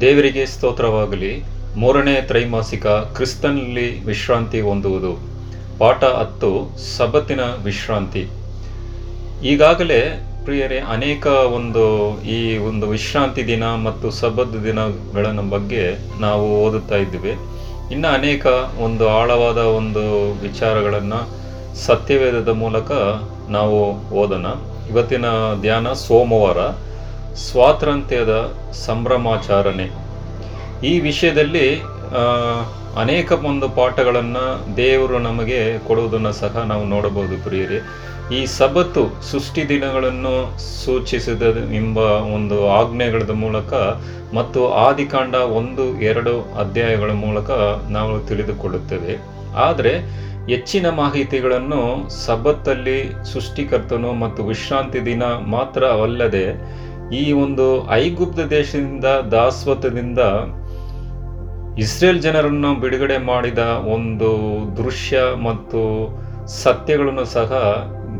ದೇವರಿಗೆ ಸ್ತೋತ್ರವಾಗಲಿ. ಮೂರನೇ ತ್ರೈಮಾಸಿಕ ಕ್ರಿಸ್ತನಲ್ಲಿ ವಿಶ್ರಾಂತಿ ಹೊಂದುವುದು. ಪಾಠ ಹತ್ತು ಸಬತ್ತಿನ ವಿಶ್ರಾಂತಿ. ಈಗಾಗಲೇ ಪ್ರಿಯರೇ, ಅನೇಕ ಒಂದು ಈ ಒಂದು ವಿಶ್ರಾಂತಿ ದಿನ ಮತ್ತು ಸಬತ್ ದಿನಗಳ ಬಗ್ಗೆ ನಾವು ಓದುತ್ತಾ ಇದ್ದೀವಿ. ಇನ್ನು ಅನೇಕ ಒಂದು ಆಳವಾದ ಒಂದು ವಿಚಾರಗಳನ್ನು ಸತ್ಯವೇದದ ಮೂಲಕ ನಾವು ಓದೋಣ. ಇವತ್ತಿನ ಧ್ಯಾನ ಸೋಮವಾರ, ಸ್ವಾತಂತ್ರ್ಯದ ಸಂಭ್ರಮಾಚರಣೆ. ಈ ವಿಷಯದಲ್ಲಿ ಅನೇಕ ಒಂದು ಪಾಠಗಳನ್ನು ದೇವರು ನಮಗೆ ಕೊಡುವುದನ್ನು ಸಹ ನಾವು ನೋಡಬಹುದು ಪ್ರಿಯರಿ. ಈ ಸಬತ್ತು ಸೃಷ್ಟಿ ದಿನಗಳನ್ನು ಸೂಚಿಸಿದ ಎಂಬ ಒಂದು ಆಜ್ಞೆಗಳ ಮೂಲಕ ಮತ್ತು ಆದಿಕಾಂಡ ಒಂದು, ಎರಡು ಅಧ್ಯಾಯಗಳ ಮೂಲಕ ನಾವು ತಿಳಿದುಕೊಳ್ಳುತ್ತೇವೆ. ಆದರೆ ಹೆಚ್ಚಿನ ಮಾಹಿತಿಗಳನ್ನು ಸಬ್ಬತ್ತಲ್ಲಿ ಸೃಷ್ಟಿಕರ್ತನು ಮತ್ತು ವಿಶ್ರಾಂತಿ ದಿನ ಮಾತ್ರ ಅಲ್ಲದೆ ಈ ಒಂದು ಐಗುಪ್ತ ದೇಶದಿಂದ ದಾಸ್ವತದಿಂದ ಇಸ್ರೇಲ್ ಜನರನ್ನು ಬಿಡುಗಡೆ ಮಾಡಿದ ಒಂದು ದೃಶ್ಯ ಮತ್ತು ಸತ್ಯಗಳನ್ನು ಸಹ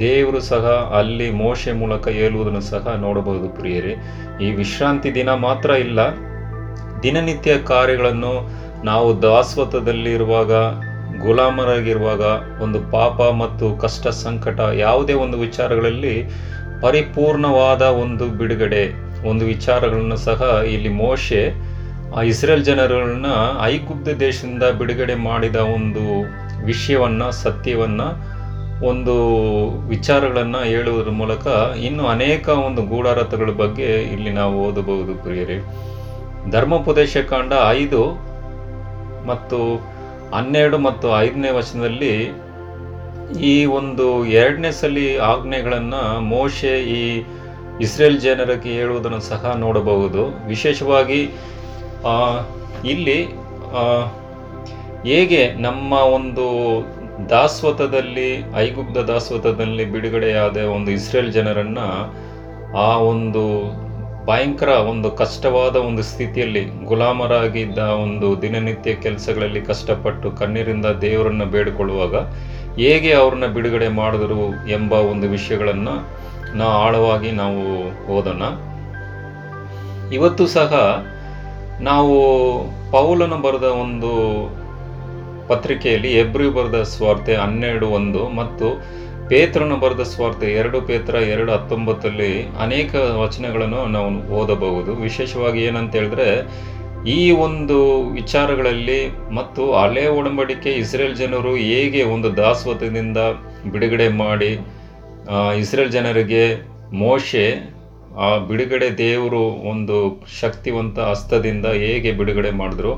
ದೇವರು ಸಹ ಅಲ್ಲಿ ಮೋಶೆ ಮೂಲಕ ಹೇಳುವುದನ್ನು ಸಹ ನೋಡಬಹುದು ಪ್ರಿಯರೇ. ಈ ವಿಶ್ರಾಂತಿ ದಿನ ಮಾತ್ರ ಇಲ್ಲ, ದಿನನಿತ್ಯ ಕಾರ್ಯಗಳನ್ನು ನಾವು ದಾಸ್ವತದಲ್ಲಿರುವಾಗ ಗುಲಾಮರಾಗಿರುವಾಗ ಒಂದು ಪಾಪ ಮತ್ತು ಕಷ್ಟ ಸಂಕಟ ಯಾವುದೇ ಒಂದು ವಿಚಾರಗಳಲ್ಲಿ ಪರಿಪೂರ್ಣವಾದ ಒಂದು ಬಿಡುಗಡೆ, ಒಂದು ವಿಚಾರಗಳನ್ನು ಸಹ ಇಲ್ಲಿ ಮೋಶೆ ಆ ಇಸ್ರೇಲ್ ಜನರನ್ನ ಐಗುಪ್ತ ದೇಶದಿಂದ ಬಿಡುಗಡೆ ಮಾಡಿದ ಒಂದು ವಿಷಯವನ್ನ, ಸತ್ಯವನ್ನ, ಒಂದು ವಿಚಾರಗಳನ್ನು ಹೇಳುವುದರ ಮೂಲಕ ಇನ್ನು ಅನೇಕ ಒಂದು ಗೂಢಾರ್ಥಗಳ ಬಗ್ಗೆ ಇಲ್ಲಿ ನಾವು ಓದಬಹುದು ಪ್ರಿಯರೇ. ಧರ್ಮೋಪದೇಶ ಕಾಂಡ ಐದು ಮತ್ತು ಹನ್ನೆರಡು ಮತ್ತು ಐದನೇ ವಚನದಲ್ಲಿ ಈ ಒಂದು ಎರಡನೇ ಸಲಿ ಆಜ್ಞೆಗಳನ್ನು ಮೋಶೆ ಈ ಇಸ್ರೇಲ್ ಜನರಿಗೆ ಹೇಳುವುದನ್ನು ಸಹ ನೋಡಬಹುದು. ವಿಶೇಷವಾಗಿ ಇಲ್ಲಿ ಹೇಗೆ ನಮ್ಮ ಒಂದು ದಾಸ್ವತದಲ್ಲಿ, ಐಗುಪ್ತ ದಾಸ್ವತದಲ್ಲಿ ಬಿಡುಗಡೆಯಾದ ಒಂದು ಇಸ್ರೇಲ್ ಜನರನ್ನು ಆ ಒಂದು ಭಯಂಕರ ಒಂದು ಕಷ್ಟವಾದ ಒಂದು ಸ್ಥಿತಿಯಲ್ಲಿ ಗುಲಾಮರಾಗಿದ್ದ ಒಂದು ದಿನನಿತ್ಯ ಕೆಲಸಗಳಲ್ಲಿ ಕಷ್ಟಪಟ್ಟು ಕಣ್ಣೀರಿಂದ ದೇವರನ್ನು ಬೇಡಿಕೊಳ್ಳುವಾಗ ಹೇಗೆ ಅವ್ರನ್ನ ಬಿಡುಗಡೆ ಮಾಡಿದರು ಎಂಬ ಒಂದು ವಿಷಯಗಳನ್ನು ನಾ ಆಳವಾಗಿ ನಾವು ಓದೋಣ. ಇವತ್ತು ಸಹ ನಾವು ಪೌಲನು ಬರೆದ ಒಂದು ಪತ್ರಿಕೆಯಲ್ಲಿ ಎಬ್ರಿ ಬರೆದ ಸ್ವಾರ್ತೆ ಹನ್ನೆರಡು ಒಂದು ಮತ್ತು ಪೇತ್ರನು ಬರೆದ ಸ್ವಾರ್ಥ ಎರಡು ಪೇತ್ರ ಎರಡು ಹತ್ತೊಂಬತ್ತಲ್ಲಿ ಅನೇಕ ವಚನಗಳನ್ನು ನಾವು ಓದಬಹುದು. ವಿಶೇಷವಾಗಿ ಏನಂತ ಹೇಳಿದ್ರೆ, ಈ ಒಂದು ವಿಚಾರಗಳಲ್ಲಿ ಮತ್ತು ಹಳೆ ಒಡಂಬಡಿಕೆ ಇಸ್ರೇಲ್ ಜನರು ಹೇಗೆ ಒಂದು ದಾಸ್ವತದಿಂದ ಬಿಡುಗಡೆ ಮಾಡಿ ಇಸ್ರೇಲ್ ಜನರಿಗೆ ಮೋಶೆ, ಆ ಬಿಡುಗಡೆ ದೇವರು ಒಂದು ಶಕ್ತಿವಂತ ಹಸ್ತದಿಂದ ಹೇಗೆ ಬಿಡುಗಡೆ ಮಾಡಿದ್ರು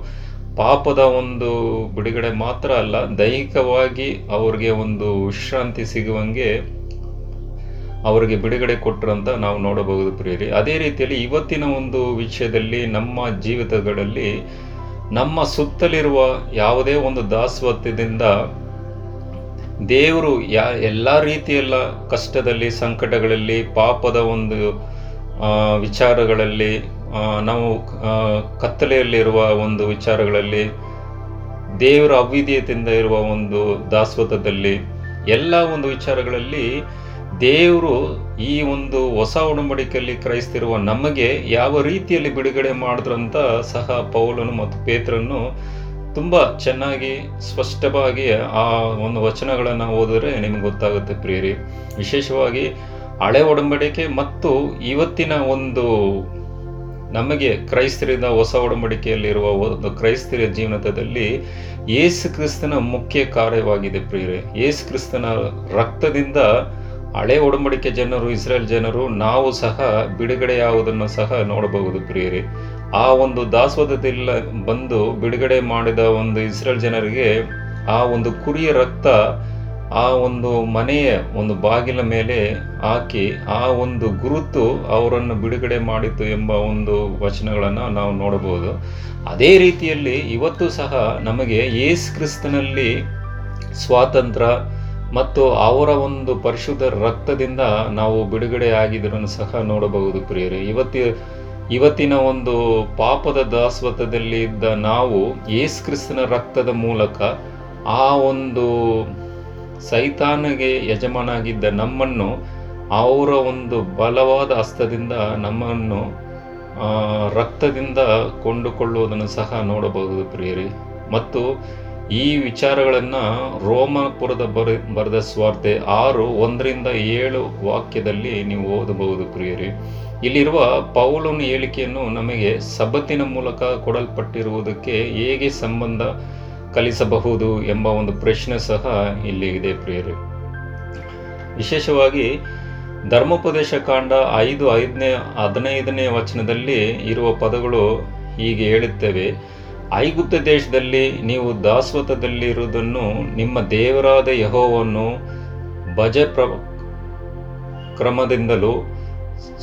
ಪಾಪದ ಒಂದು ಬಿಡುಗಡೆ ಮಾತ್ರ ಅಲ್ಲ, ದೈಹಿಕವಾಗಿ ಅವ್ರಿಗೆ ಒಂದು ವಿಶ್ರಾಂತಿ ಸಿಗುವಂಗೆ ಅವರಿಗೆ ಬಿಡುಗಡೆ ಕೊಟ್ಟರಂತ ನಾವು ನೋಡಬಹುದು ಪ್ರಿಯರಿ. ಅದೇ ರೀತಿಯಲ್ಲಿ ಇವತ್ತಿನ ಒಂದು ವಿಷಯದಲ್ಲಿ ನಮ್ಮ ಜೀವಿತಗಳಲ್ಲಿ ನಮ್ಮ ಸುತ್ತಲಿರುವ ಯಾವುದೇ ಒಂದು ದಾಸ್ವತ್ಯದಿಂದ ದೇವರು ಯಾ, ಎಲ್ಲ ರೀತಿಯೆಲ್ಲ ಕಷ್ಟದಲ್ಲಿ, ಸಂಕಟಗಳಲ್ಲಿ, ಪಾಪದ ಒಂದು ವಿಚಾರಗಳಲ್ಲಿ ನಾವು ಕತ್ತಲೆಯಲ್ಲಿರುವ ಒಂದು ವಿಚಾರಗಳಲ್ಲಿ, ದೇವರ ಅವಿಧೇಯತೆಯಿಂದ ಇರುವ ಒಂದು ದಾಸ್ವತದಲ್ಲಿ ಎಲ್ಲ ಒಂದು ವಿಚಾರಗಳಲ್ಲಿ ದೇವರು ಈ ಒಂದು ಹೊಸ ಒಡಂಬಡಿಕೆಯಲ್ಲಿ ಕ್ರೈಸ್ತಿರುವ ನಮಗೆ ಯಾವ ರೀತಿಯಲ್ಲಿ ಬಿಡುಗಡೆ ಮಾಡಿದ್ರಂತ ಸಹ ಪೌಲನು ಮತ್ತು ಪೇತ್ರನ್ನು ತುಂಬ ಚೆನ್ನಾಗಿ, ಸ್ಪಷ್ಟವಾಗಿ ಆ ಒಂದು ವಚನಗಳನ್ನು ಓದಿದ್ರೆ ನಿಮ್ಗೆ ಗೊತ್ತಾಗುತ್ತೆ ಪ್ರಿಯರಿ. ವಿಶೇಷವಾಗಿ ಹಳೆ ಒಡಂಬಡಿಕೆ ಮತ್ತು ಇವತ್ತಿನ ಒಂದು ನಮಗೆ ಕ್ರೈಸ್ತರಿಂದ ಹೊಸ ಒಡಂಬಡಿಕೆಯಲ್ಲಿರುವ ಒಂದು ಕ್ರೈಸ್ತರ ಜೀವನದಲ್ಲಿ ಯೇಸು ಕ್ರಿಸ್ತನ ಮುಖ್ಯ ಕಾರ್ಯವಾಗಿದೆ ಪ್ರಿಯರೇ. ಯೇಸು ಕ್ರಿಸ್ತನ ರಕ್ತದಿಂದ ಹಳೆ ಒಡಂಬಡಿಕೆ ಜನರು ಇಸ್ರೇಲ್ ಜನರು, ನಾವು ಸಹ ಬಿಡುಗಡೆಯಾವುದನ್ನು ಸಹ ನೋಡಬಹುದು ಪ್ರಿಯರಿ. ಆ ಒಂದು ದಾಸ್ವದದಿಂದ ಬಂದು ಬಿಡುಗಡೆ ಮಾಡಿದ ಒಂದು ಇಸ್ರೇಲ್ ಜನರಿಗೆ ಆ ಒಂದು ಕುರಿಯ ರಕ್ತ ಆ ಒಂದು ಮನೆಯ ಒಂದು ಬಾಗಿಲ ಮೇಲೆ ಹಾಕಿ ಆ ಒಂದು ಗುರುತು ಅವರನ್ನು ಬಿಡುಗಡೆ ಮಾಡಿತು ಎಂಬ ಒಂದು ವಚನಗಳನ್ನು ನಾವು ನೋಡಬಹುದು. ಅದೇ ರೀತಿಯಲ್ಲಿ ಇವತ್ತು ಸಹ ನಮಗೆ ಯೇಸು ಕ್ರಿಸ್ತನಲ್ಲಿ ಸ್ವಾತಂತ್ರ್ಯ ಮತ್ತು ಅವರ ಒಂದು ಪರಿಶುದ್ಧ ರಕ್ತದಿಂದ ನಾವು ಬಿಡುಗಡೆ ಆಗಿದ್ದರನ್ನು ಸಹ ನೋಡಬಹುದು ಪ್ರಿಯರೇ. ಇವತ್ತಿ, ಇವತ್ತಿನ ಒಂದು ಪಾಪದ ದಾಸ್ವತದಲ್ಲಿ ಇದ್ದ ನಾವು ಯೇಸು ಕ್ರಿಸ್ತನ ರಕ್ತದ ಮೂಲಕ ಆ ಒಂದು ಸೈತಾನಿಗೆ ಯಜಮಾನಾಗಿದ್ದ ನಮ್ಮನ್ನು ಅವರ ಒಂದು ಬಲವಾದ ಹಸ್ತದಿಂದ ನಮ್ಮನ್ನು ರಕ್ತದಿಂದ ಕೊಂಡುಕೊಳ್ಳುವುದನ್ನು ಸಹ ನೋಡಬಹುದು ಪ್ರಿಯರಿ. ಮತ್ತು ಈ ವಿಚಾರಗಳನ್ನು ರೋಮಪುರದ ಬರ, ಬರೆದ ಸ್ವಾರ್ಥೆ ಆರು ಒಂದರಿಂದ ಏಳು ವಾಕ್ಯದಲ್ಲಿ ನೀವು ಓದಬಹುದು ಪ್ರಿಯರಿ. ಇಲ್ಲಿರುವ ಪೌಲನ ಹೇಳಿಕೆಯನ್ನು ನಮಗೆ ಸಬ್ಬತ್ತಿನ ಮೂಲಕ ಕೊಡಲ್ಪಟ್ಟಿರುವುದಕ್ಕೆ ಹೇಗೆ ಸಂಬಂಧ? ಕಲಿಸಬಹುದು ಎಂಬ ಒಂದು ಪ್ರಶ್ನೆ ಸಹ ಇಲ್ಲಿ ಇದೆ ಪ್ರಿಯರಿ. ವಿಶೇಷವಾಗಿ ಧರ್ಮೋಪದೇಶ ಕಾಂಡ ಐದು, ಐದನೇ, ಹದಿನೈದನೇ ವಚನದಲ್ಲಿ ಇರುವ ಪದಗಳು ಹೀಗೆ ಹೇಳುತ್ತವೆ. ಐಗುಪ್ತ ದೇಶದಲ್ಲಿ ನೀವು ದಾಸ್ವತದಲ್ಲಿರುವುದನ್ನು ನಿಮ್ಮ ದೇವರಾದ ಯಹೋವನ್ನು ಭಜ ಪ್ರ, ಕ್ರಮದಿಂದಲೂ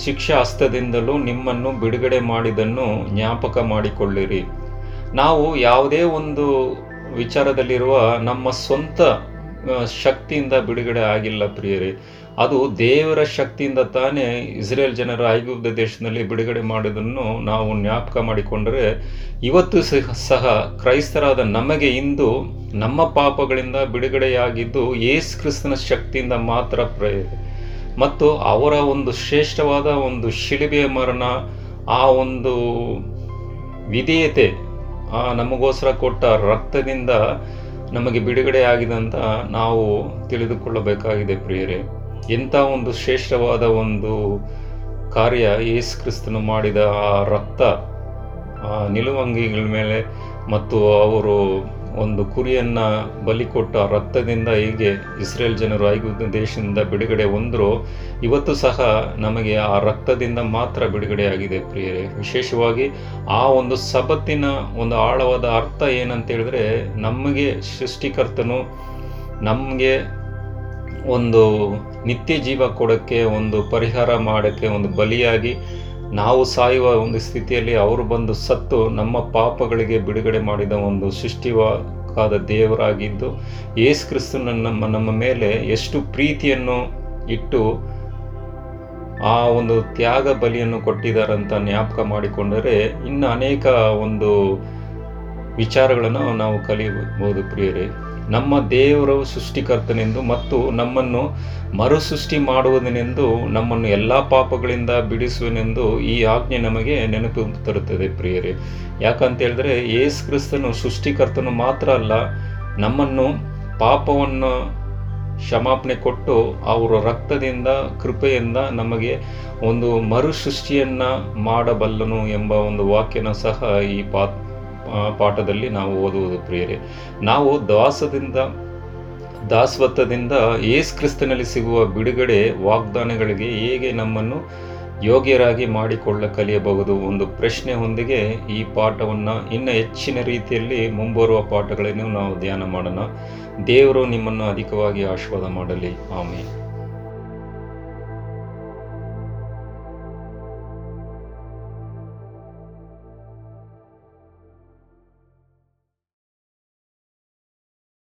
ಶಿಕ್ಷಾ ಹಸ್ತದಿಂದಲೂ ನಿಮ್ಮನ್ನು ಬಿಡುಗಡೆ ಮಾಡಿದನ್ನು ಜ್ಞಾಪಕ ಮಾಡಿಕೊಳ್ಳಿರಿ. ನಾವು ಯಾವುದೇ ಒಂದು ವಿಚಾರದಲ್ಲಿರುವ ನಮ್ಮ ಸ್ವಂತ ಶಕ್ತಿಯಿಂದ ಬಿಡುಗಡೆ ಆಗಿಲ್ಲ ಪ್ರಿಯರೇ. ಅದು ದೇವರ ಶಕ್ತಿಯಿಂದ ತಾನೇ ಇಸ್ರೇಲ್ ಜನರ ಐಗುಪ್ತ ದೇಶದಲ್ಲಿ ಬಿಡುಗಡೆ ಮಾಡಿದ್ದನ್ನು ನಾವು ಜ್ಞಾಪಕ ಮಾಡಿಕೊಂಡರೆ, ಇವತ್ತು ಸಹ ಸಹ ಕ್ರೈಸ್ತರಾದ ನಮಗೆ ಇಂದು ನಮ್ಮ ಪಾಪಗಳಿಂದ ಬಿಡುಗಡೆಯಾಗಿದ್ದು ಯೇಸು ಕ್ರಿಸ್ತನ ಶಕ್ತಿಯಿಂದ ಮಾತ್ರ ಪ್ರೇರೆ ಮತ್ತು ಅವರ ಒಂದು ಶ್ರೇಷ್ಠವಾದ ಒಂದು ಶಿಲುಬೆಯ ಮರಣ, ಆ ಒಂದು ವಿಧೇಯತೆ ಆ ನಮಗೋಸ್ಕರ ಕೊಟ್ಟ ರಕ್ತದಿಂದ ನಮಗೆ ಬಿಡುಗಡೆ ಅಂತ ನಾವು ತಿಳಿದುಕೊಳ್ಳಬೇಕಾಗಿದೆ ಪ್ರಿಯರೇ. ಎಂಥ ಒಂದು ಶ್ರೇಷ್ಠವಾದ ಒಂದು ಕಾರ್ಯ ಯೇಸು ಕ್ರಿಸ್ತನು ಮಾಡಿದ ಆ ರಕ್ತ, ಆ ನಿಲುವಂಗಿಗಳ ಮೇಲೆ ಮತ್ತು ಅವರು ಒಂದು ಕುರಿಯನ್ನ ಬಲಿ ಕೊಟ್ಟ ರಕ್ತದಿಂದ ಹೀಗೆ ಇಸ್ರೇಲ್ ಜನರು ಐಗುಪ್ತ ದೇಶದಿಂದ ಬಿಡುಗಡೆ ಹೊಂದರು, ಇವತ್ತು ಸಹ ನಮಗೆ ಆ ರಕ್ತದಿಂದ ಮಾತ್ರ ಬಿಡುಗಡೆಯಾಗಿದೆ ಪ್ರಿಯರೇ. ವಿಶೇಷವಾಗಿ ಆ ಒಂದು ಸಬತ್ತಿನ ಒಂದು ಆಳವಾದ ಅರ್ಥ ಏನಂತ ಹೇಳಿದ್ರೆ ನಮಗೆ ಸೃಷ್ಟಿಕರ್ತನು ನಮಗೆ ಒಂದು ನಿತ್ಯ ಜೀವ ಕೊಡೋಕ್ಕೆ, ಒಂದು ಪರಿಹಾರ ಮಾಡೋಕ್ಕೆ, ಒಂದು ಬಲಿಯಾಗಿ ನಾವು ಸಾಯುವ ಒಂದು ಸ್ಥಿತಿಯಲ್ಲಿ ಅವರು ಬಂದು ಸತ್ತು ನಮ್ಮ ಪಾಪಗಳಿಗೆ ಬಿಡುಗಡೆ ಮಾಡಿದ ಒಂದು ಸೃಷ್ಟಿವಾದ ದೇವರಾಗಿದ್ದು, ಯೇಸು ಕ್ರಿಸ್ತನ ನಮ್ಮ ನಮ್ಮ ಮೇಲೆ ಎಷ್ಟು ಪ್ರೀತಿಯನ್ನು ಇಟ್ಟು ಆ ಒಂದು ತ್ಯಾಗ ಬಲಿಯನ್ನು ಕೊಟ್ಟಿದ್ದಾರಂತ ಜ್ಞಾಪಕ ಮಾಡಿಕೊಂಡರೆ ಇನ್ನು ಅನೇಕ ಒಂದು ವಿಚಾರಗಳನ್ನು ನಾವು ಕಲಿಯಬಹುದು ಪ್ರಿಯರೇ. ನಮ್ಮ ದೇವರು ಸೃಷ್ಟಿಕರ್ತನೆಂದು ಮತ್ತು ನಮ್ಮನ್ನು ಮರುಸೃಷ್ಟಿ ಮಾಡುವುದನೆಂದು ನಮ್ಮನ್ನು ಎಲ್ಲ ಪಾಪಗಳಿಂದ ಬಿಡಿಸುವನೆಂದು ಈ ಆಜ್ಞೆ ನಮಗೆ ನೆನಪು ತರುತ್ತದೆ ಪ್ರಿಯರೇ. ಯಾಕಂತ ಹೇಳಿದ್ರೆ ಯೇಸು ಕ್ರಿಸ್ತನು ಸೃಷ್ಟಿಕರ್ತನು ಮಾತ್ರ ಅಲ್ಲ ನಮ್ಮನ್ನು ಪಾಪವನ್ನು ಕ್ಷಮಾಪಣೆ ಕೊಟ್ಟು ಅವರ ರಕ್ತದಿಂದ ಕೃಪೆಯಿಂದ ನಮಗೆ ಒಂದು ಮರುಸೃಷ್ಟಿಯನ್ನು ಮಾಡಬಲ್ಲನು ಎಂಬ ಒಂದು ವಾಕ್ಯನ ಸಹ ಈ ಪಾ ಆ, ಪಾಠದಲ್ಲಿ ನಾವು ಓದುವುದು ಪ್ರಿಯರೇ. ನಾವು ದಾಸದಿಂದ ದಾಸವತ್ವದಿಂದ ಏಸ್ ಕ್ರಿಸ್ತನಲ್ಲಿ ಸಿಗುವ ಬಿಡುಗಡೆ ವಾಗ್ದಾನಗಳಿಗೆ ಹೇಗೆ ನಮ್ಮನ್ನು ಯೋಗ್ಯರಾಗಿ ಮಾಡಿಕೊಳ್ಳ ಕಲಿಯಬಹುದು ಒಂದು ಪ್ರಶ್ನೆ ಹೊಂದಿಗೆ ಈ ಪಾಠವನ್ನು ಇನ್ನು ಹೆಚ್ಚಿನ ರೀತಿಯಲ್ಲಿ ಮುಂಬರುವ ಪಾಠಗಳನ್ನು ನಾವು ಧ್ಯಾನ ಮಾಡೋಣ. ದೇವರು ನಿಮ್ಮನ್ನು ಅಧಿಕವಾಗಿ ಆಶೀರ್ವಾದ ಮಾಡಲಿ. ಆಮೇಲೆ